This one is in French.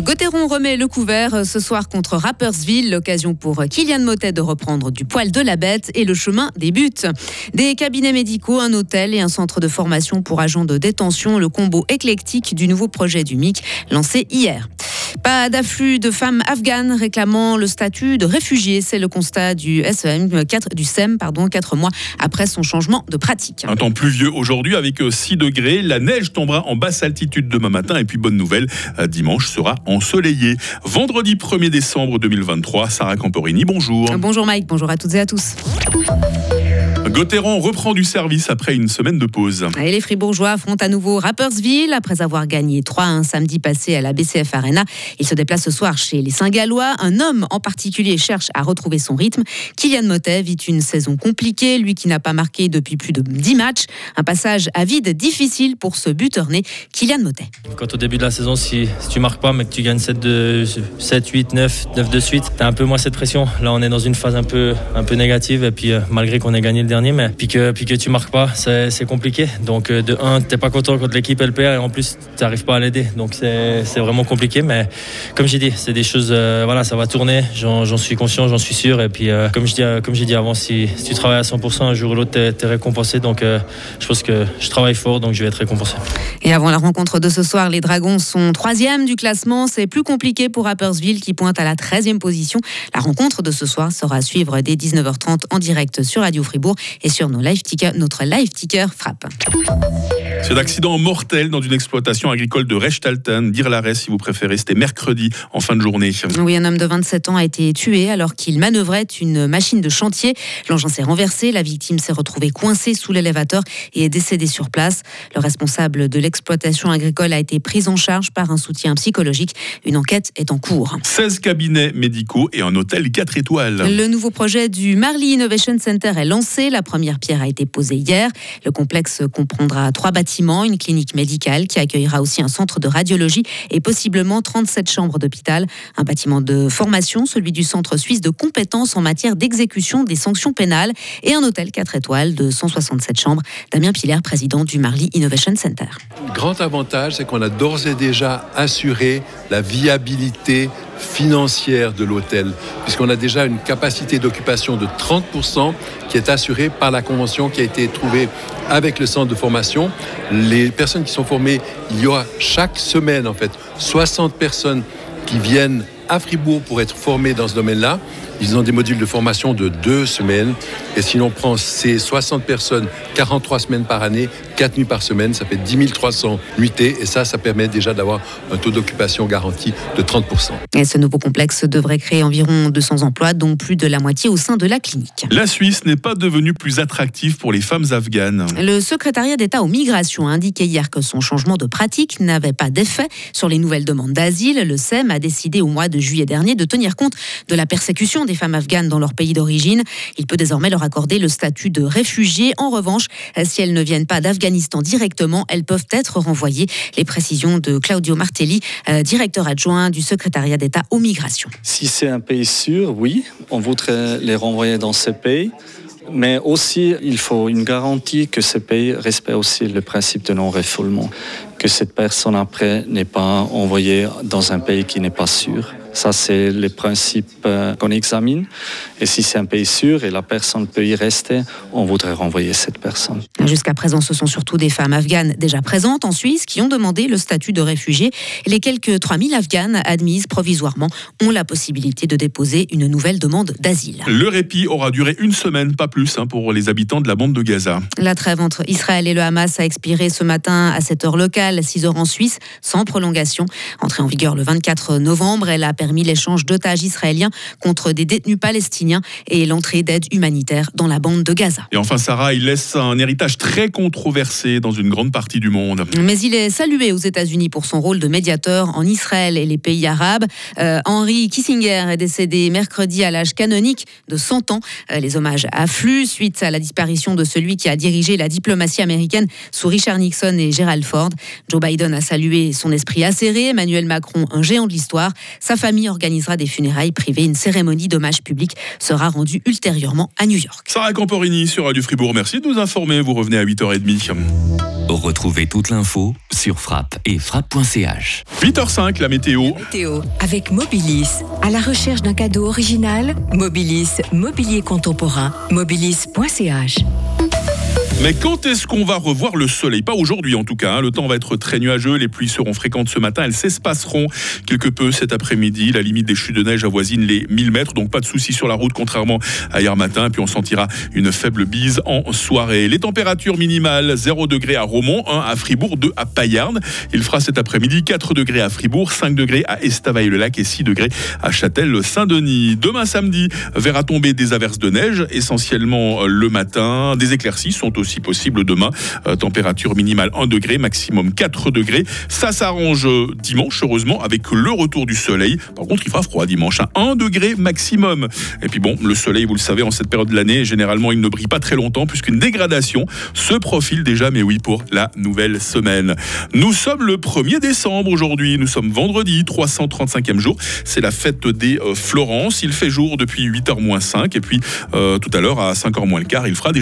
Gauthieron remet le couvert ce soir contre Rappersville, l'occasion pour Kylian Motet de reprendre du poil de la bête et le chemin des buts. Des cabinets médicaux, un hôtel et un centre de formation pour agents de détention, le combo éclectique du nouveau projet du MIC lancé hier. Pas d'afflux de femmes afghanes réclamant le statut de réfugié. C'est le constat du SEM, 4, du SEM, pardon, quatre mois après son changement de pratique. Un temps pluvieux aujourd'hui avec 6 degrés. La neige tombera en basse altitude demain matin. Et puis, bonne nouvelle, euh, dimanche sera ensoleillé. Vendredi 1er décembre 2023, Sarah Camporini, bonjour. Bonjour Mike, bonjour à toutes et à tous. Gauthieron reprend du service après une semaine de pause. Et les Fribourgeois affrontent à nouveau Rappersville après avoir gagné 3-1 samedi passé à la BCF Arena. Ils se déplacent ce soir chez les Saint-Gallois. Un homme en particulier cherche à retrouver son rythme. Kylian Motet vit une saison compliquée, lui qui n'a pas marqué depuis plus de 10 matchs. Un passage à vide difficile pour ce buteur né, Kylian Motet. Quand au début de la saison, si, tu marques pas, mais que tu gagnes 7, de, 7 8, 9, 9 de suite, tu as un peu moins cette pression. Là, on est dans une phase un peu, un peu négative. Et puis, euh, malgré qu'on ait gagné le dernier, mais puis que, puis que tu marques pas, c'est compliqué. Donc, euh, de 1, t'es pas content quand l'équipe elle perd et en plus, tu n'arrives pas à l'aider. Donc, c'est vraiment compliqué. Mais comme j'ai dit, c'est des choses, euh, voilà, ça va tourner. J'en suis conscient, j'en suis sûr. Et puis, comme je dis, comme j'ai dit avant, si, tu travailles à 100%, un jour ou l'autre, tu es, récompensé. Donc, je pense que je travaille fort, donc je vais être récompensé. Et avant la rencontre de ce soir, les Dragons sont troisième du classement. C'est plus compliqué pour Rappersville qui pointe à la 13e position. La rencontre de ce soir sera à suivre dès 19h30 en direct sur Radio Fribourg et sur nos live notre live ticker frappe. C'est accident mortel dans une exploitation agricole de Rechtalten, dire l'arrêt si vous préférez, c'était mercredi en fin de journée. Oui, un homme de 27 ans a été tué alors qu'il manœuvrait une machine de chantier. L'engin s'est renversé, la victime s'est retrouvée coincée sous l'élévateur et est décédée sur place. Le responsable de l'exploitation agricole a été pris en charge par un soutien psychologique. Une enquête est en cours. 16 cabinets médicaux et un hôtel 4 étoiles. Le nouveau projet du Marley Innovation Center est lancé. La première pierre a été posée hier. Le complexe comprendra trois bâtiments une clinique médicale qui accueillera aussi un centre de radiologie et possiblement 37 chambres d'hôpital. Un bâtiment de formation, celui du Centre suisse de compétences en matière d'exécution des sanctions pénales et un hôtel 4 étoiles de 167 chambres. Damien Pilaire, président du Marly Innovation Center. Grand avantage, c'est qu'on a d'ores et déjà assuré la viabilité financière de l'hôtel, puisqu'on a déjà une capacité d'occupation de 30% qui est assurée par la convention qui a été trouvée avec le centre de formation. Les personnes qui sont formées, il y aura chaque semaine en fait 60 personnes qui viennent à Fribourg pour être formées dans ce domaine-là. Ils ont des modules de formation de deux semaines. Et si l'on prend ces 60 personnes, 43 semaines par année, 4 nuits par semaine, ça fait 10 300 nuitées. Et ça, ça permet déjà d'avoir un taux d'occupation garanti de 30%. Et ce nouveau complexe devrait créer environ 200 emplois, dont plus de la moitié au sein de la clinique. La Suisse n'est pas devenue plus attractive pour les femmes afghanes. Le secrétariat d'État aux migrations a indiqué hier que son changement de pratique n'avait pas d'effet sur les nouvelles demandes d'asile. Le SEM a décidé au mois de juillet dernier de tenir compte de la persécution des femmes afghanes dans leur pays d'origine. Il peut désormais leur accorder le statut de réfugié. En revanche, si elles ne viennent pas d'Afghanistan directement, elles peuvent être renvoyées. Les précisions de Claudio Martelli, euh, directeur adjoint du secrétariat d'État aux migrations. Si c'est un pays sûr, oui, on voudrait les renvoyer dans ce pays. Mais aussi, il faut une garantie que ce pays respecte aussi le principe de non-refoulement, que cette personne après n'est pas envoyée dans un pays qui n'est pas sûr. Ça, c'est le principe euh, qu'on examine. Et si c'est un pays sûr et la personne peut y rester, on voudrait renvoyer cette personne. Jusqu'à présent, ce sont surtout des femmes afghanes déjà présentes en Suisse qui ont demandé le statut de réfugié. Les quelques 3000 afghanes admises provisoirement ont la possibilité de déposer une nouvelle demande d'asile. Le répit aura duré une semaine, pas plus, hein, pour les habitants de la bande de Gaza. La trêve entre Israël et le Hamas a expiré ce matin à 7 heure locale, 6 heures en Suisse, sans prolongation. Entrée en vigueur le 24 novembre, elle a permis l'échange d'otages israéliens contre des détenus palestiniens et l'entrée d'aide humanitaire dans la bande de Gaza. Et enfin, Sarah, il laisse un héritage très controversé dans une grande partie du monde. Mais il est salué aux États-Unis pour son rôle de médiateur en Israël et les pays arabes. Euh, Henry Kissinger est décédé mercredi à l'âge canonique de 100 ans. Euh, les hommages affluent suite à la disparition de celui qui a dirigé la diplomatie américaine sous Richard Nixon et Gerald Ford. Joe Biden a salué son esprit acéré, Emmanuel Macron un géant de l'histoire, sa famille famille organisera des funérailles privées. Une cérémonie d'hommage public sera rendue ultérieurement à New York. Sarah Camporini sur Radio Fribourg. Merci de nous informer. Vous revenez à 8h30. Retrouvez toute l'info sur frappe et frappe.ch. 8h05, la météo. Météo avec Mobilis. À la recherche d'un cadeau original, Mobilis, mobilier contemporain, mobilis.ch. Mais quand est-ce qu'on va revoir le soleil? Pas aujourd'hui en tout cas. hein. Le temps va être très nuageux. Les pluies seront fréquentes ce matin. Elles s'espaceront quelque peu cet après-midi. La limite des chutes de neige avoisine les 1000 mètres. Donc pas de soucis sur la route contrairement à hier matin. Puis on sentira une faible bise en soirée. Les températures minimales 0 degré à Romont, 1 à Fribourg, 2 à Payarn. Il fera cet après-midi 4 degrés à Fribourg, 5 degrés à Estavayer-le-Lac et 6 degrés à Châtel-Saint-Denis. Demain samedi verra tomber des averses de neige, essentiellement euh, le matin. Des éclaircies sont aussi possibles demain. Euh, température minimale 1 degré, maximum 4 degrés. Ça s'arrange euh, dimanche, heureusement, avec le retour du soleil. Par contre, il fera froid dimanche, hein. 1 degré maximum. Et puis bon, le soleil, vous le savez, en cette période de l'année, généralement, il ne brille pas très longtemps puisqu'une dégradation se profile déjà, mais oui, pour la nouvelle semaine. Nous sommes le 1er décembre aujourd'hui. Nous sommes vendredi, 335e jour. C'est la fête des euh, Florence. Il fait jour depuis 8h moins 5. Et puis, tout à l'heure, à 5h moins le quart, il fera déjà